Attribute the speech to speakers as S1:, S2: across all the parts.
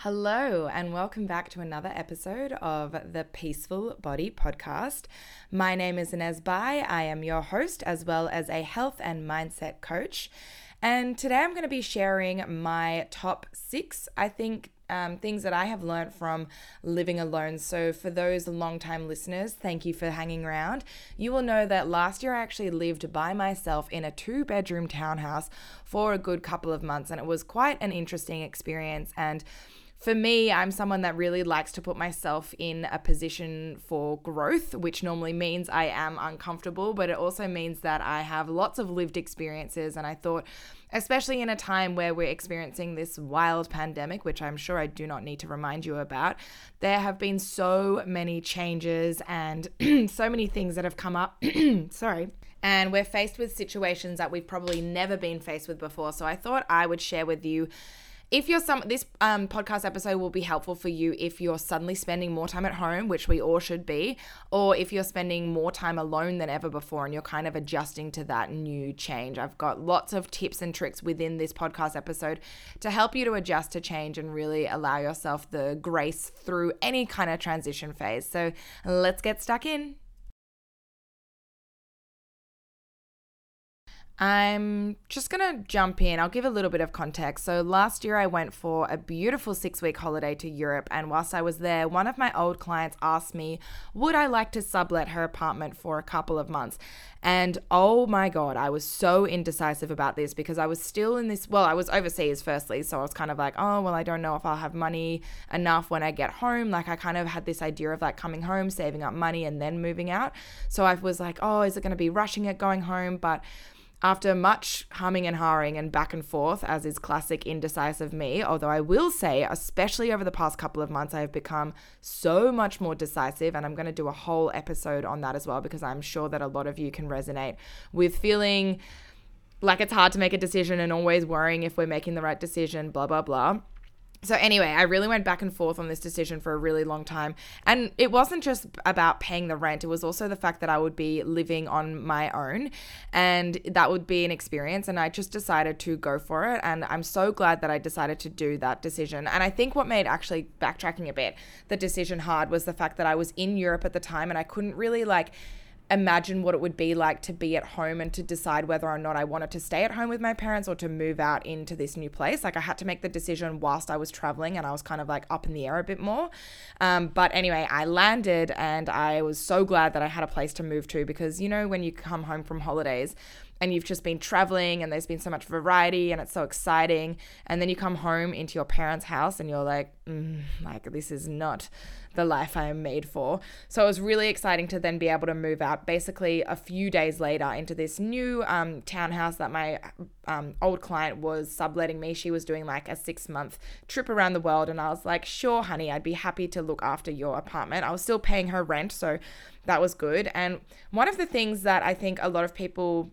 S1: Hello, and welcome back to another episode of the Peaceful Body Podcast. My name is Inez Bai. I am your host, as well as a health and mindset coach. And today I'm going to be sharing my top six, I think, um, things that I have learned from living alone. So, for those long-time listeners, thank you for hanging around. You will know that last year I actually lived by myself in a two bedroom townhouse for a good couple of months, and it was quite an interesting experience. And for me, I'm someone that really likes to put myself in a position for growth, which normally means I am uncomfortable, but it also means that I have lots of lived experiences. And I thought, especially in a time where we're experiencing this wild pandemic, which I'm sure I do not need to remind you about, there have been so many changes and so many things that have come up. Sorry. And we're faced with situations that we've probably never been faced with before. So I thought I would share with you if you're some this um, podcast episode will be helpful for you if you're suddenly spending more time at home which we all should be or if you're spending more time alone than ever before and you're kind of adjusting to that new change. I've got lots of tips and tricks within this podcast episode to help you to adjust to change and really allow yourself the grace through any kind of transition phase. So let's get stuck in I'm just going to jump in. I'll give a little bit of context. So, last year I went for a beautiful six week holiday to Europe. And whilst I was there, one of my old clients asked me, Would I like to sublet her apartment for a couple of months? And oh my God, I was so indecisive about this because I was still in this. Well, I was overseas firstly. So, I was kind of like, Oh, well, I don't know if I'll have money enough when I get home. Like, I kind of had this idea of like coming home, saving up money, and then moving out. So, I was like, Oh, is it going to be rushing it going home? But after much humming and hawing and back and forth, as is classic indecisive me, although I will say, especially over the past couple of months, I have become so much more decisive. And I'm going to do a whole episode on that as well, because I'm sure that a lot of you can resonate with feeling like it's hard to make a decision and always worrying if we're making the right decision, blah, blah, blah so anyway, I really went back and forth on this decision for a really long time. And it wasn't just about paying the rent, it was also the fact that I would be living on my own and that would be an experience and I just decided to go for it and I'm so glad that I decided to do that decision. And I think what made actually backtracking a bit the decision hard was the fact that I was in Europe at the time and I couldn't really like imagine what it would be like to be at home and to decide whether or not I wanted to stay at home with my parents or to move out into this new place. Like I had to make the decision whilst I was traveling and I was kind of like up in the air a bit more. Um, but anyway, I landed and I was so glad that I had a place to move to because, you know, when you come home from holidays, and you've just been traveling and there's been so much variety and it's so exciting and then you come home into your parents house and you're like mm, like this is not the life I am made for. So it was really exciting to then be able to move out basically a few days later into this new um, townhouse that my um, old client was subletting me. She was doing like a six month trip around the world. And I was like, sure, honey, I'd be happy to look after your apartment. I was still paying her rent. So that was good. And one of the things that I think a lot of people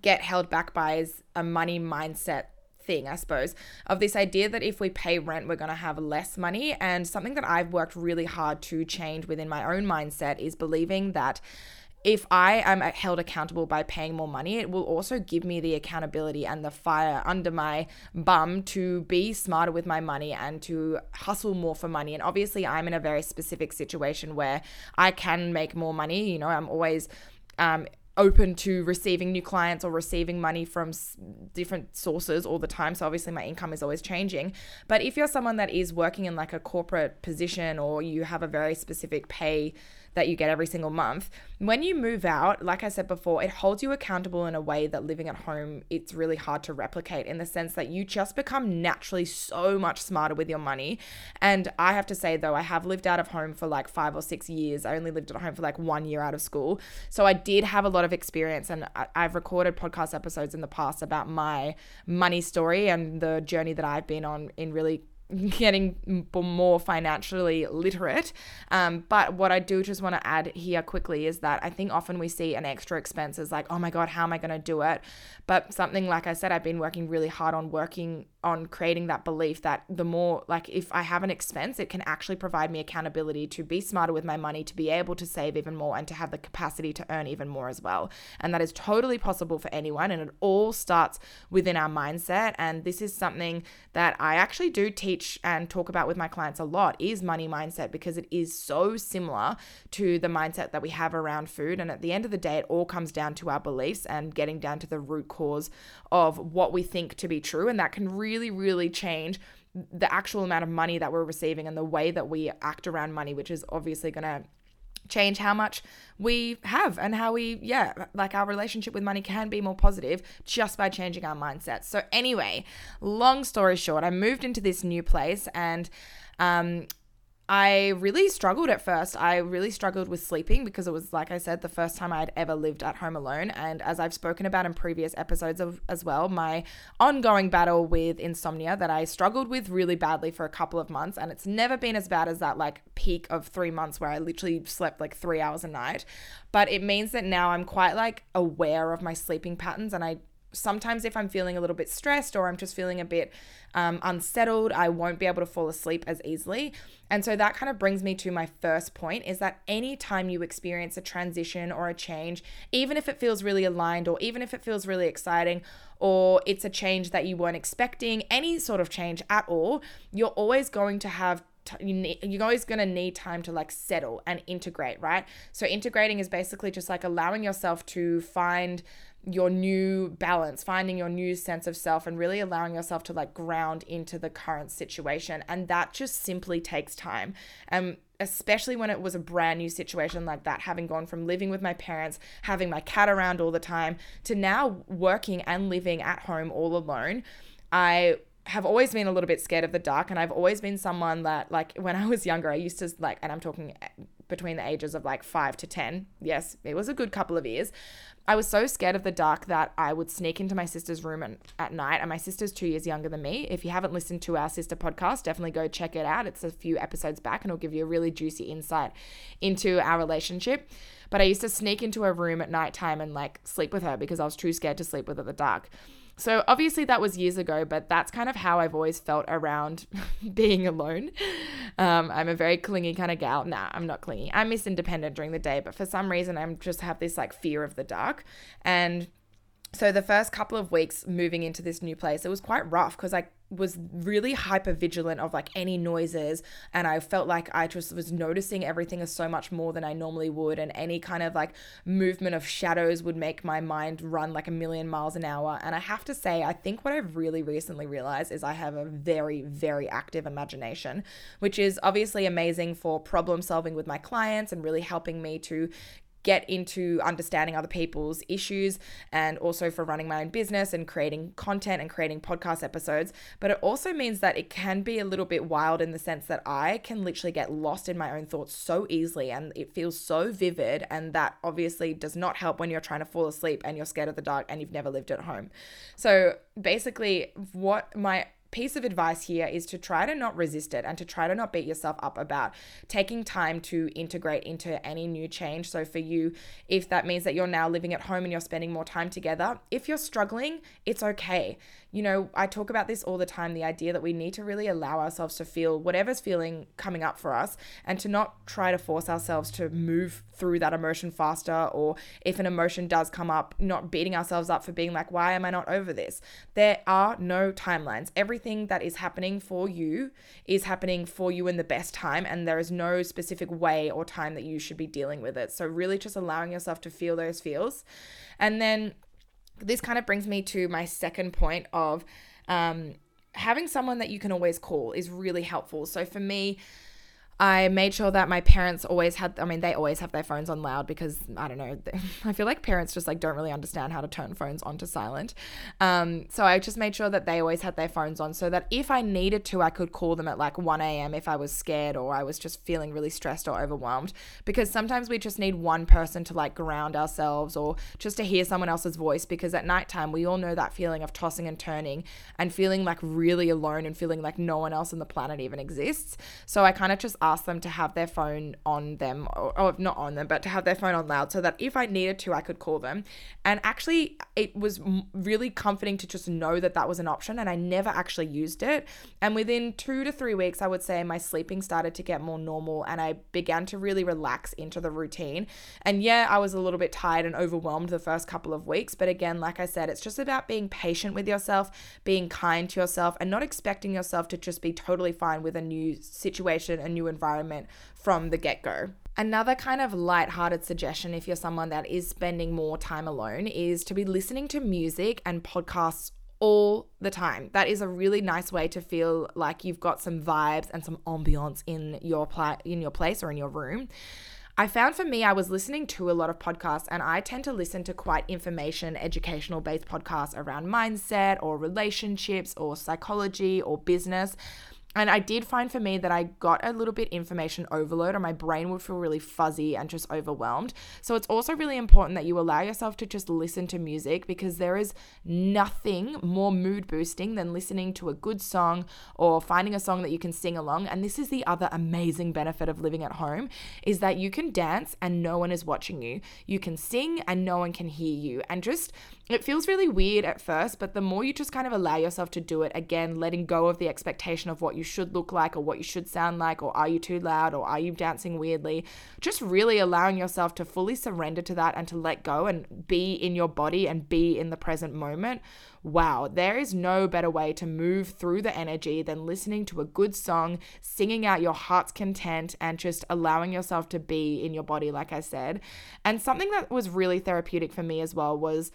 S1: get held back by is a money mindset thing, I suppose, of this idea that if we pay rent, we're going to have less money. And something that I've worked really hard to change within my own mindset is believing that if I am held accountable by paying more money, it will also give me the accountability and the fire under my bum to be smarter with my money and to hustle more for money. And obviously, I'm in a very specific situation where I can make more money. You know, I'm always um, open to receiving new clients or receiving money from s- different sources all the time. So obviously my income is always changing. But if you're someone that is working in like a corporate position or you have a very specific pay that you get every single month. When you move out, like I said before, it holds you accountable in a way that living at home, it's really hard to replicate in the sense that you just become naturally so much smarter with your money. And I have to say, though, I have lived out of home for like five or six years. I only lived at home for like one year out of school. So I did have a lot of experience, and I've recorded podcast episodes in the past about my money story and the journey that I've been on in really getting more financially literate. Um, but what I do just want to add here quickly is that I think often we see an extra expense as like, oh my God, how am I going to do it? But something like I said, I've been working really hard on working on creating that belief that the more like if I have an expense, it can actually provide me accountability to be smarter with my money, to be able to save even more and to have the capacity to earn even more as well. And that is totally possible for anyone and it all starts within our mindset. And this is something that I actually do teach and talk about with my clients a lot is money mindset because it is so similar to the mindset that we have around food. And at the end of the day it all comes down to our beliefs and getting down to the root cause of what we think to be true. And that can really really really change the actual amount of money that we're receiving and the way that we act around money which is obviously going to change how much we have and how we yeah like our relationship with money can be more positive just by changing our mindset. So anyway long story short i moved into this new place and um I really struggled at first. I really struggled with sleeping because it was, like I said, the first time I'd ever lived at home alone. And as I've spoken about in previous episodes of, as well, my ongoing battle with insomnia that I struggled with really badly for a couple of months. And it's never been as bad as that like peak of three months where I literally slept like three hours a night. But it means that now I'm quite like aware of my sleeping patterns and I sometimes if I'm feeling a little bit stressed or I'm just feeling a bit um, unsettled, I won't be able to fall asleep as easily. And so that kind of brings me to my first point is that anytime you experience a transition or a change, even if it feels really aligned or even if it feels really exciting or it's a change that you weren't expecting, any sort of change at all, you're always going to have you need, you're always going to need time to like settle and integrate, right? So integrating is basically just like allowing yourself to find your new balance, finding your new sense of self, and really allowing yourself to like ground into the current situation. And that just simply takes time. And especially when it was a brand new situation like that, having gone from living with my parents, having my cat around all the time, to now working and living at home all alone, I have always been a little bit scared of the dark and I've always been someone that like when I was younger I used to like and I'm talking between the ages of like 5 to 10 yes it was a good couple of years I was so scared of the dark that I would sneak into my sister's room at, at night. And my sister's two years younger than me. If you haven't listened to our sister podcast, definitely go check it out. It's a few episodes back and it'll give you a really juicy insight into our relationship. But I used to sneak into her room at nighttime and like sleep with her because I was too scared to sleep with her at the dark. So obviously that was years ago, but that's kind of how I've always felt around being alone. Um, I'm a very clingy kind of gal. Nah, I'm not clingy. I'm Miss Independent during the day, but for some reason I'm just have this like fear of the dark. And so the first couple of weeks moving into this new place, it was quite rough because I was really hyper vigilant of like any noises and I felt like I just was noticing everything as so much more than I normally would and any kind of like movement of shadows would make my mind run like a million miles an hour and I have to say I think what I've really recently realized is I have a very very active imagination which is obviously amazing for problem solving with my clients and really helping me to get into understanding other people's issues and also for running my own business and creating content and creating podcast episodes. But it also means that it can be a little bit wild in the sense that I can literally get lost in my own thoughts so easily and it feels so vivid. And that obviously does not help when you're trying to fall asleep and you're scared of the dark and you've never lived at home. So basically, what my piece of advice here is to try to not resist it and to try to not beat yourself up about taking time to integrate into any new change. So, for you, if that means that you're now living at home and you're spending more time together, if you're struggling, it's okay you know, I talk about this all the time the idea that we need to really allow ourselves to feel whatever's feeling coming up for us and to not try to force ourselves to move through that emotion faster. Or if an emotion does come up, not beating ourselves up for being like, why am I not over this? There are no timelines. Everything that is happening for you is happening for you in the best time, and there is no specific way or time that you should be dealing with it. So, really just allowing yourself to feel those feels. And then this kind of brings me to my second point of um, having someone that you can always call is really helpful. So for me, I made sure that my parents always had, I mean, they always have their phones on loud because I don't know, I feel like parents just like don't really understand how to turn phones onto silent. Um, so I just made sure that they always had their phones on so that if I needed to, I could call them at like 1 a.m. if I was scared or I was just feeling really stressed or overwhelmed. Because sometimes we just need one person to like ground ourselves or just to hear someone else's voice because at nighttime we all know that feeling of tossing and turning and feeling like really alone and feeling like no one else on the planet even exists. So I kind of just asked them to have their phone on them, or, or, not on them, but to have their phone on loud so that if I needed to, I could call them. And actually, it was really comforting to just know that that was an option, and I never actually used it. And within two to three weeks, I would say my sleeping started to get more normal, and I began to really relax into the routine. And yeah, I was a little bit tired and overwhelmed the first couple of weeks, but again, like I said, it's just about being patient with yourself, being kind to yourself, and not expecting yourself to just be totally fine with a new situation, a new environment from the get go. Another kind of light-hearted suggestion if you're someone that is spending more time alone is to be listening to music and podcasts all the time. That is a really nice way to feel like you've got some vibes and some ambiance in your pla- in your place or in your room. I found for me, I was listening to a lot of podcasts, and I tend to listen to quite information, educational based podcasts around mindset or relationships or psychology or business. And I did find for me that I got a little bit information overload, or my brain would feel really fuzzy and just overwhelmed. So it's also really important that you allow yourself to just listen to music because there is nothing more mood boosting than listening to a good song or finding a song that you can sing along. And this is the other amazing benefit of living at home is that you can dance and no one is watching you. You can sing and no one can hear you. And just it feels really weird at first, but the more you just kind of allow yourself to do it, again, letting go of the expectation of what you should look like or what you should sound like, or are you too loud or are you dancing weirdly, just really allowing yourself to fully surrender to that and to let go and be in your body and be in the present moment. Wow, there is no better way to move through the energy than listening to a good song, singing out your heart's content, and just allowing yourself to be in your body, like I said. And something that was really therapeutic for me as well was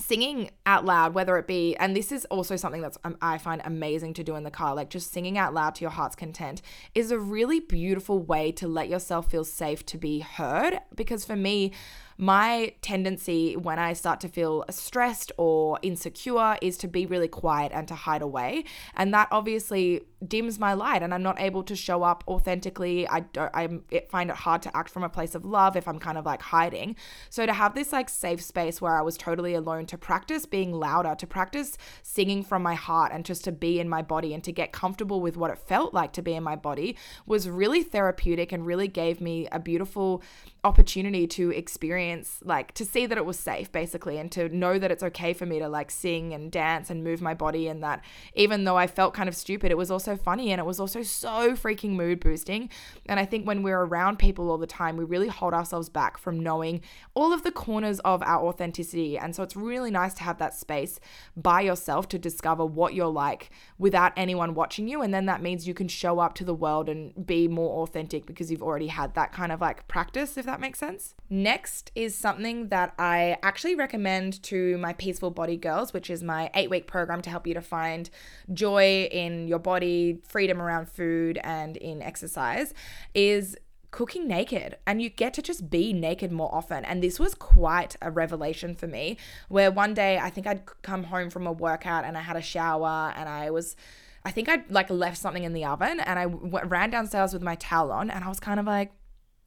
S1: singing out loud, whether it be, and this is also something that's um, I find amazing to do in the car, like just singing out loud to your heart's content is a really beautiful way to let yourself feel safe to be heard. Because for me, my tendency when I start to feel stressed or insecure is to be really quiet and to hide away. And that obviously dims my light and I'm not able to show up authentically. I don't I find it hard to act from a place of love if I'm kind of like hiding. So to have this like safe space where I was totally alone to practice being louder, to practice singing from my heart and just to be in my body and to get comfortable with what it felt like to be in my body was really therapeutic and really gave me a beautiful opportunity to experience like to see that it was safe basically and to know that it's okay for me to like sing and dance and move my body and that even though I felt kind of stupid it was also funny and it was also so freaking mood boosting. And I think when we're around people all the time we really hold ourselves back from knowing all of the corners of our authenticity. And so it's really nice to have that space by yourself to discover what you're like without anyone watching you. And then that means you can show up to the world and be more authentic because you've already had that kind of like practice if that makes sense. Next is something that I actually recommend to my Peaceful Body Girls, which is my eight week program to help you to find joy in your body, freedom around food, and in exercise, is cooking naked and you get to just be naked more often and this was quite a revelation for me where one day i think i'd come home from a workout and i had a shower and i was i think i'd like left something in the oven and I w- ran downstairs with my towel on and i was kind of like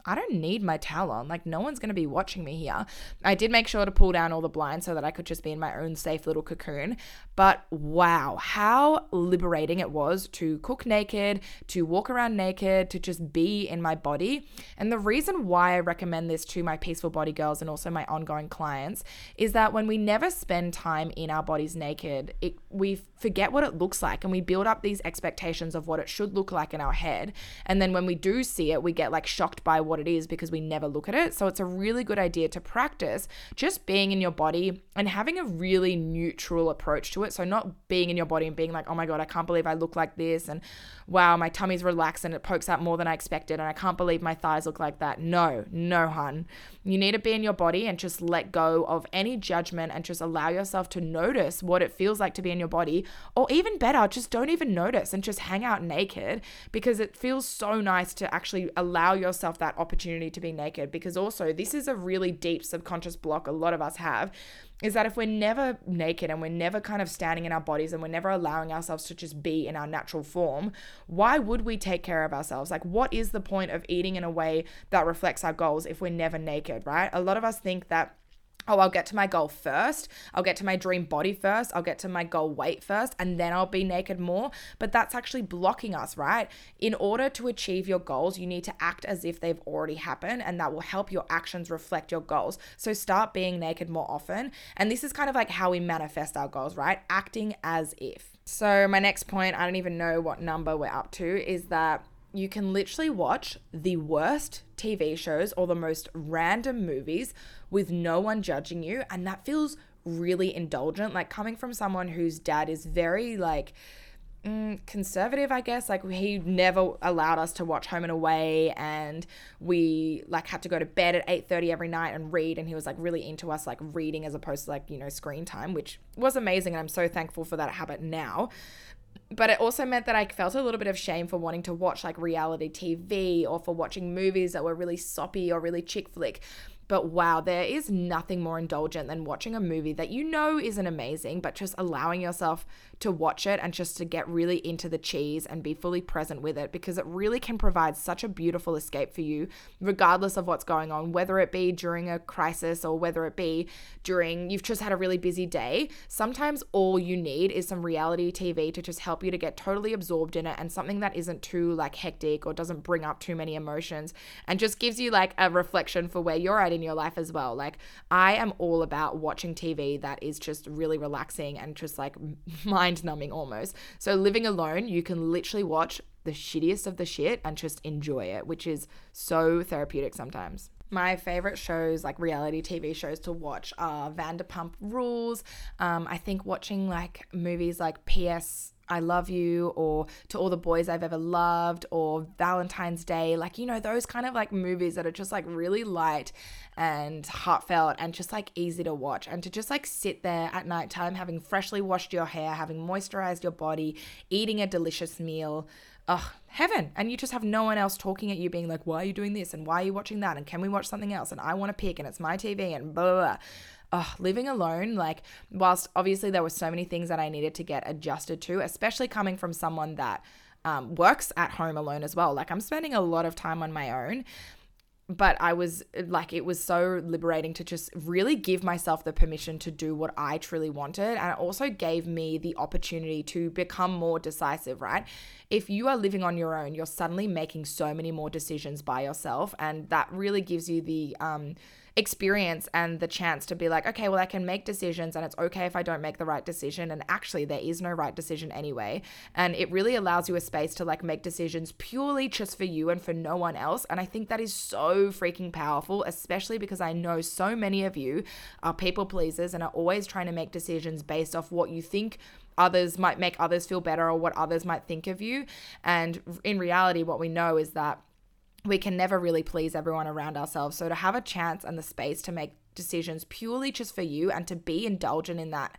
S1: I don't need my towel on. Like, no one's going to be watching me here. I did make sure to pull down all the blinds so that I could just be in my own safe little cocoon. But wow, how liberating it was to cook naked, to walk around naked, to just be in my body. And the reason why I recommend this to my peaceful body girls and also my ongoing clients is that when we never spend time in our bodies naked, it, we forget what it looks like and we build up these expectations of what it should look like in our head. And then when we do see it, we get like shocked by what what it is because we never look at it. So it's a really good idea to practice just being in your body and having a really neutral approach to it. So not being in your body and being like, oh my God, I can't believe I look like this. And wow, my tummy's relaxed and it pokes out more than I expected. And I can't believe my thighs look like that. No, no, hun. You need to be in your body and just let go of any judgment and just allow yourself to notice what it feels like to be in your body. Or even better, just don't even notice and just hang out naked because it feels so nice to actually allow yourself that opportunity to be naked because also this is a really deep subconscious block a lot of us have is that if we're never naked and we're never kind of standing in our bodies and we're never allowing ourselves to just be in our natural form, why would we take care of ourselves? Like, what is the point of eating in a way that reflects our goals if we're never naked, right? A lot of us think that oh, I'll get to my goal first. I'll get to my dream body first. I'll get to my goal weight first, and then I'll be naked more. But that's actually blocking us, right? In order to achieve your goals, you need to act as if they've already happened, and that will help your actions reflect your goals. So start being naked more often. And this is kind of like how we manifest our goals, right? Acting as if. So, my next point, I don't even know what number we're up to, is that you can literally watch the worst TV shows or the most random movies with no one judging you. And that feels really indulgent. Like coming from someone whose dad is very like, mm, conservative, I guess. Like he never allowed us to watch Home and Away, and we like had to go to bed at eight thirty every night and read. And he was like really into us like reading as opposed to like you know screen time, which was amazing. And I'm so thankful for that habit now but it also meant that I felt a little bit of shame for wanting to watch like reality TV or for watching movies that were really soppy or really chick flick. But wow, there is nothing more indulgent than watching a movie that you know isn't amazing, but just allowing yourself to watch it and just to get really into the cheese and be fully present with it because it really can provide such a beautiful escape for you, regardless of what's going on, whether it be during a crisis or whether it be during you've just had a really busy day. Sometimes all you need is some reality TV to just help you to get totally absorbed in it and something that isn't too like hectic or doesn't bring up too many emotions and just gives you like a reflection for where you're at in your life as well. Like I am all about watching TV that is just really relaxing and just like mind numbing almost. So, living alone, you can literally watch the shittiest of the shit and just enjoy it, which is so therapeutic sometimes. My favorite shows, like reality TV shows to watch, are Vanderpump Rules. Um, I think watching like movies like P.S. I Love You or To All the Boys I've Ever Loved or Valentine's Day, like, you know, those kind of like movies that are just like really light and heartfelt and just like easy to watch. And to just like sit there at nighttime, having freshly washed your hair, having moisturized your body, eating a delicious meal oh, heaven. And you just have no one else talking at you, being like, why are you doing this? And why are you watching that? And can we watch something else? And I want to pick, and it's my TV, and blah, blah, blah. Oh, living alone, like, whilst obviously there were so many things that I needed to get adjusted to, especially coming from someone that um, works at home alone as well. Like, I'm spending a lot of time on my own but I was like, it was so liberating to just really give myself the permission to do what I truly wanted. And it also gave me the opportunity to become more decisive, right? If you are living on your own, you're suddenly making so many more decisions by yourself. And that really gives you the, um, experience and the chance to be like, okay, well, I can make decisions and it's okay if I don't make the right decision. And actually, there is no right decision anyway. And it really allows you a space to like make decisions purely just for you and for no one else. And I think that is so freaking powerful, especially because I know so many of you are people pleasers and are always trying to make decisions based off what you think others might make others feel better or what others might think of you. And in reality, what we know is that we can never really please everyone around ourselves. So to have a chance and the space to make decisions purely just for you and to be indulgent in that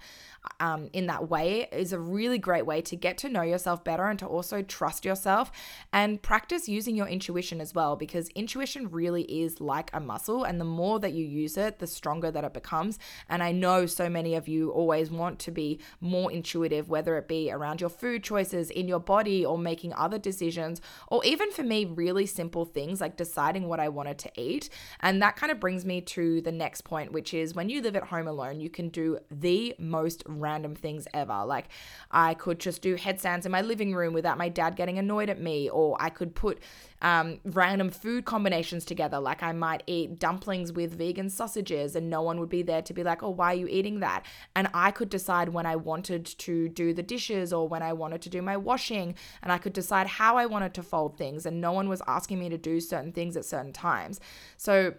S1: um, in that way is a really great way to get to know yourself better and to also trust yourself and practice using your intuition as well because intuition really is like a muscle and the more that you use it the stronger that it becomes. And i know so many of you always want to be more intuitive whether it be around your food choices in your body or making other decisions or even for me really simple things like deciding what i wanted to eat. And that kind of brings me to the next point which is when you live at home alone you can do the most random things ever. Like I could just do headstands in my living room without my dad getting annoyed at me, or I could put um, random food combinations together. Like I might eat dumplings with vegan sausages, and no one would be there to be like, oh, why are you eating that? And I could decide when I wanted to do the dishes or when I wanted to do my washing, and I could decide how I wanted to fold things, and no one was asking me to do certain things at certain times. So,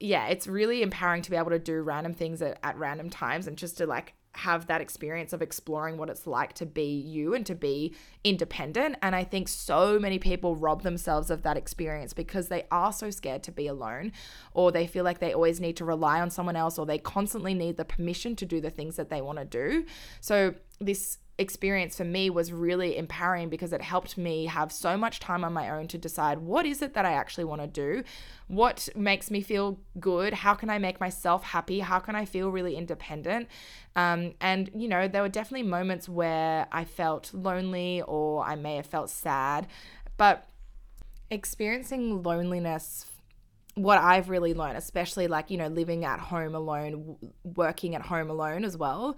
S1: yeah, it's really empowering to be able to do random things at, at random times and just to like have that experience of exploring what it's like to be you and to be independent. And I think so many people rob themselves of that experience because they are so scared to be alone, or they feel like they always need to rely on someone else, or they constantly need the permission to do the things that they want to do. So, this experience for me was really empowering because it helped me have so much time on my own to decide what is it that I actually want to do? What makes me feel good? How can I make myself happy? How can I feel really independent? Um, and, you know, there were definitely moments where I felt lonely or I may have felt sad, but experiencing loneliness what I've really learned, especially like, you know, living at home alone, working at home alone as well,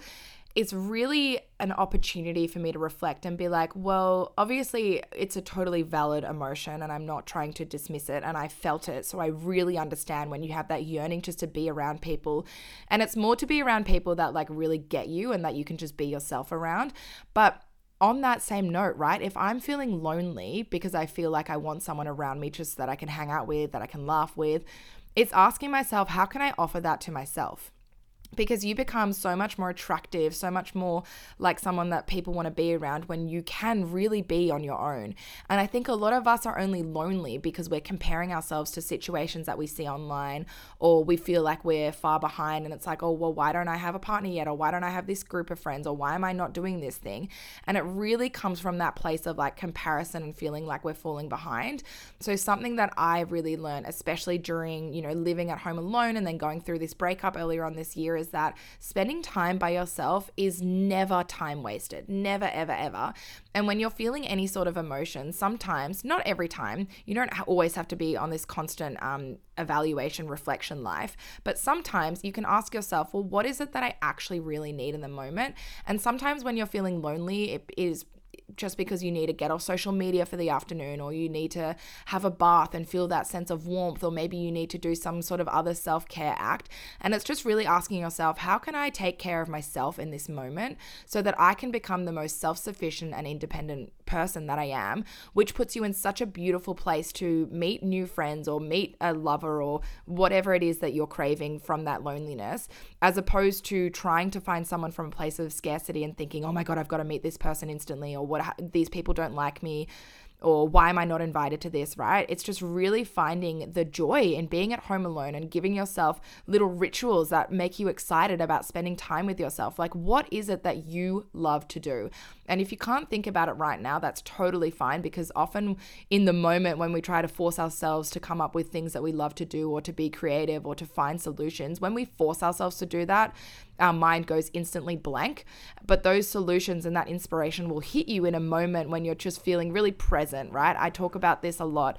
S1: it's really an opportunity for me to reflect and be like, well, obviously it's a totally valid emotion and I'm not trying to dismiss it and I felt it. So I really understand when you have that yearning just to be around people. And it's more to be around people that like really get you and that you can just be yourself around. But on that same note, right? If I'm feeling lonely because I feel like I want someone around me just that I can hang out with, that I can laugh with, it's asking myself, how can I offer that to myself? Because you become so much more attractive, so much more like someone that people want to be around when you can really be on your own. And I think a lot of us are only lonely because we're comparing ourselves to situations that we see online or we feel like we're far behind and it's like, oh, well, why don't I have a partner yet? Or why don't I have this group of friends? Or why am I not doing this thing? And it really comes from that place of like comparison and feeling like we're falling behind. So, something that I really learned, especially during, you know, living at home alone and then going through this breakup earlier on this year, is that spending time by yourself is never time wasted. Never, ever, ever. And when you're feeling any sort of emotion, sometimes, not every time, you don't always have to be on this constant um, evaluation, reflection life, but sometimes you can ask yourself, well, what is it that I actually really need in the moment? And sometimes when you're feeling lonely, it is just because you need to get off social media for the afternoon or you need to have a bath and feel that sense of warmth or maybe you need to do some sort of other self-care act. And it's just really asking yourself how can I take care of myself in this moment so that I can become the most self-sufficient and independent person that I am which puts you in such a beautiful place to meet new friends or meet a lover or whatever it is that you're craving from that loneliness as opposed to trying to find someone from a place of scarcity and thinking oh my god I've got to meet this person instantly or what these people don't like me or why am I not invited to this, right? It's just really finding the joy in being at home alone and giving yourself little rituals that make you excited about spending time with yourself. Like, what is it that you love to do? And if you can't think about it right now, that's totally fine because often in the moment when we try to force ourselves to come up with things that we love to do or to be creative or to find solutions, when we force ourselves to do that, our mind goes instantly blank. But those solutions and that inspiration will hit you in a moment when you're just feeling really present, right? I talk about this a lot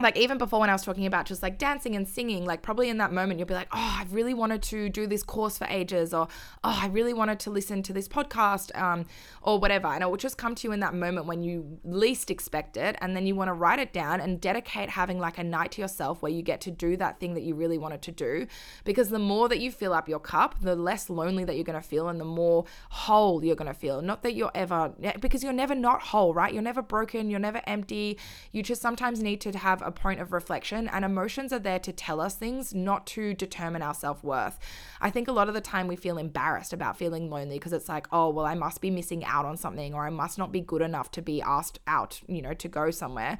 S1: like even before when I was talking about just like dancing and singing, like probably in that moment you'll be like, oh, I've really wanted to do this course for ages, or oh, I really wanted to listen to this podcast, um, or whatever. And it will just come to you in that moment when you least expect it, and then you want to write it down and dedicate having like a night to yourself where you get to do that thing that you really wanted to do. Because the more that you fill up your cup, the less lonely that you're gonna feel, and the more whole you're gonna feel. Not that you're ever because you're never not whole, right? You're never broken, you're never empty. You just sometimes need to have a point of reflection, and emotions are there to tell us things, not to determine our self worth. I think a lot of the time we feel embarrassed about feeling lonely because it's like, oh, well, I must be missing out on something, or I must not be good enough to be asked out, you know, to go somewhere.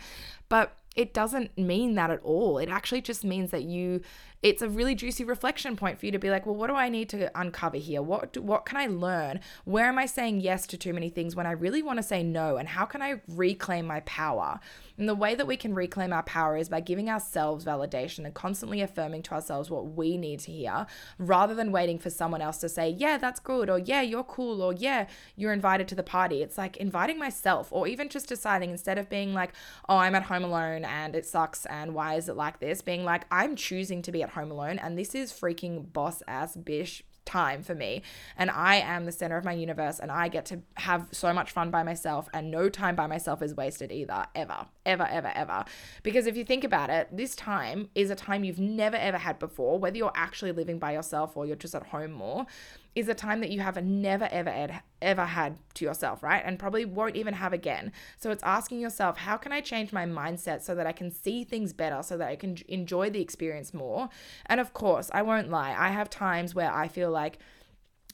S1: But it doesn't mean that at all. It actually just means that you it's a really juicy reflection point for you to be like, well, what do I need to uncover here? What do, what can I learn? Where am I saying yes to too many things when I really want to say no? And how can I reclaim my power? And the way that we can reclaim our power is by giving ourselves validation and constantly affirming to ourselves what we need to hear rather than waiting for someone else to say, yeah, that's good, or yeah, you're cool, or yeah, you're invited to the party. It's like inviting myself, or even just deciding instead of being like, oh, I'm at home alone and it sucks and why is it like this, being like, I'm choosing to be at home alone and this is freaking boss ass bish time for me. And I am the center of my universe and I get to have so much fun by myself and no time by myself is wasted either, ever, ever, ever, ever. Because if you think about it, this time is a time you've never ever had before, whether you're actually living by yourself or you're just at home more is a time that you have never ever ever had to yourself, right? And probably won't even have again. So it's asking yourself, how can I change my mindset so that I can see things better, so that I can enjoy the experience more? And of course, I won't lie. I have times where I feel like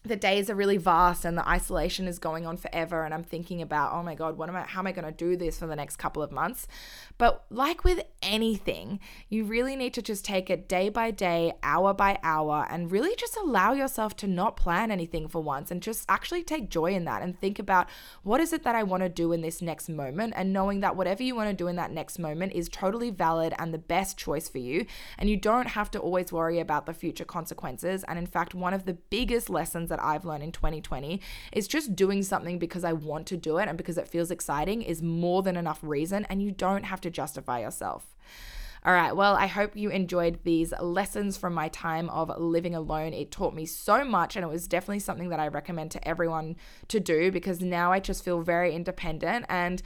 S1: the days are really vast and the isolation is going on forever and i'm thinking about oh my god what am i how am i going to do this for the next couple of months? But like with anything you really need to just take it day by day hour by hour and really just allow yourself to not plan anything for once and just actually take joy in that and think about what is it that i want to do in this next moment and knowing that whatever you want to do in that next moment is totally valid and the best choice for you and you don't have to always worry about the future consequences. And in fact one of the biggest lessons lessons that I've learned in 2020 is just doing something because I want to do it and because it feels exciting is more than enough reason, and you don't have to justify yourself. All right, well, I hope you enjoyed these lessons from my time of living alone. It taught me so much, and it was definitely something that I recommend to everyone to do because now I just feel very independent. And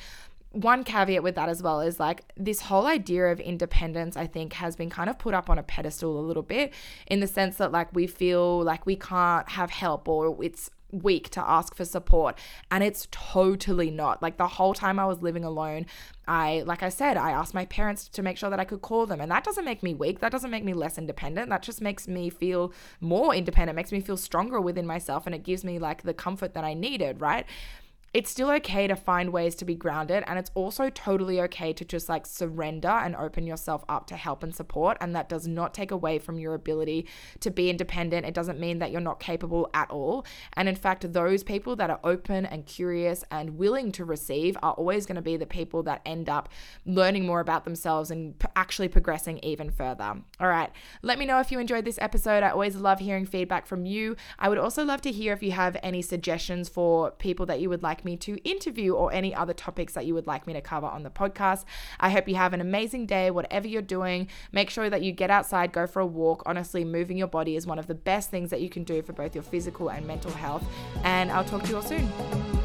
S1: one caveat with that as well is like this whole idea of independence, I think, has been kind of put up on a pedestal a little bit in the sense that like we feel like we can't have help or it's weak to ask for support and it's totally not. Like the whole time i was living alone i like i said i asked my parents to make sure that i could call them and that doesn't make me weak. That doesn't make me less independent. That just makes me feel more independent. Makes me feel stronger within myself and it gives me like the comfort that i needed right it's still okay to find ways to be grounded and it's also totally okay to just like surrender and open yourself up to help and support and that does not take away from your ability to be independent. It doesn't mean that you're not capable at all. And in fact those people that are open and curious and willing to receive are always going to be the people that end up learning more about themselves and actually progressing even further. All right let me know if you enjoyed this episode. I always love hearing feedback from you. I would also love to hear if you have any suggestions for people that you would like me to interview or any other topics that you would like me to cover on the podcast. I hope you have an amazing day, whatever you're doing. Make sure that you get outside, go for a walk. Honestly, moving your body is one of the best things that you can do for both your physical and mental health. And I'll talk to you all soon.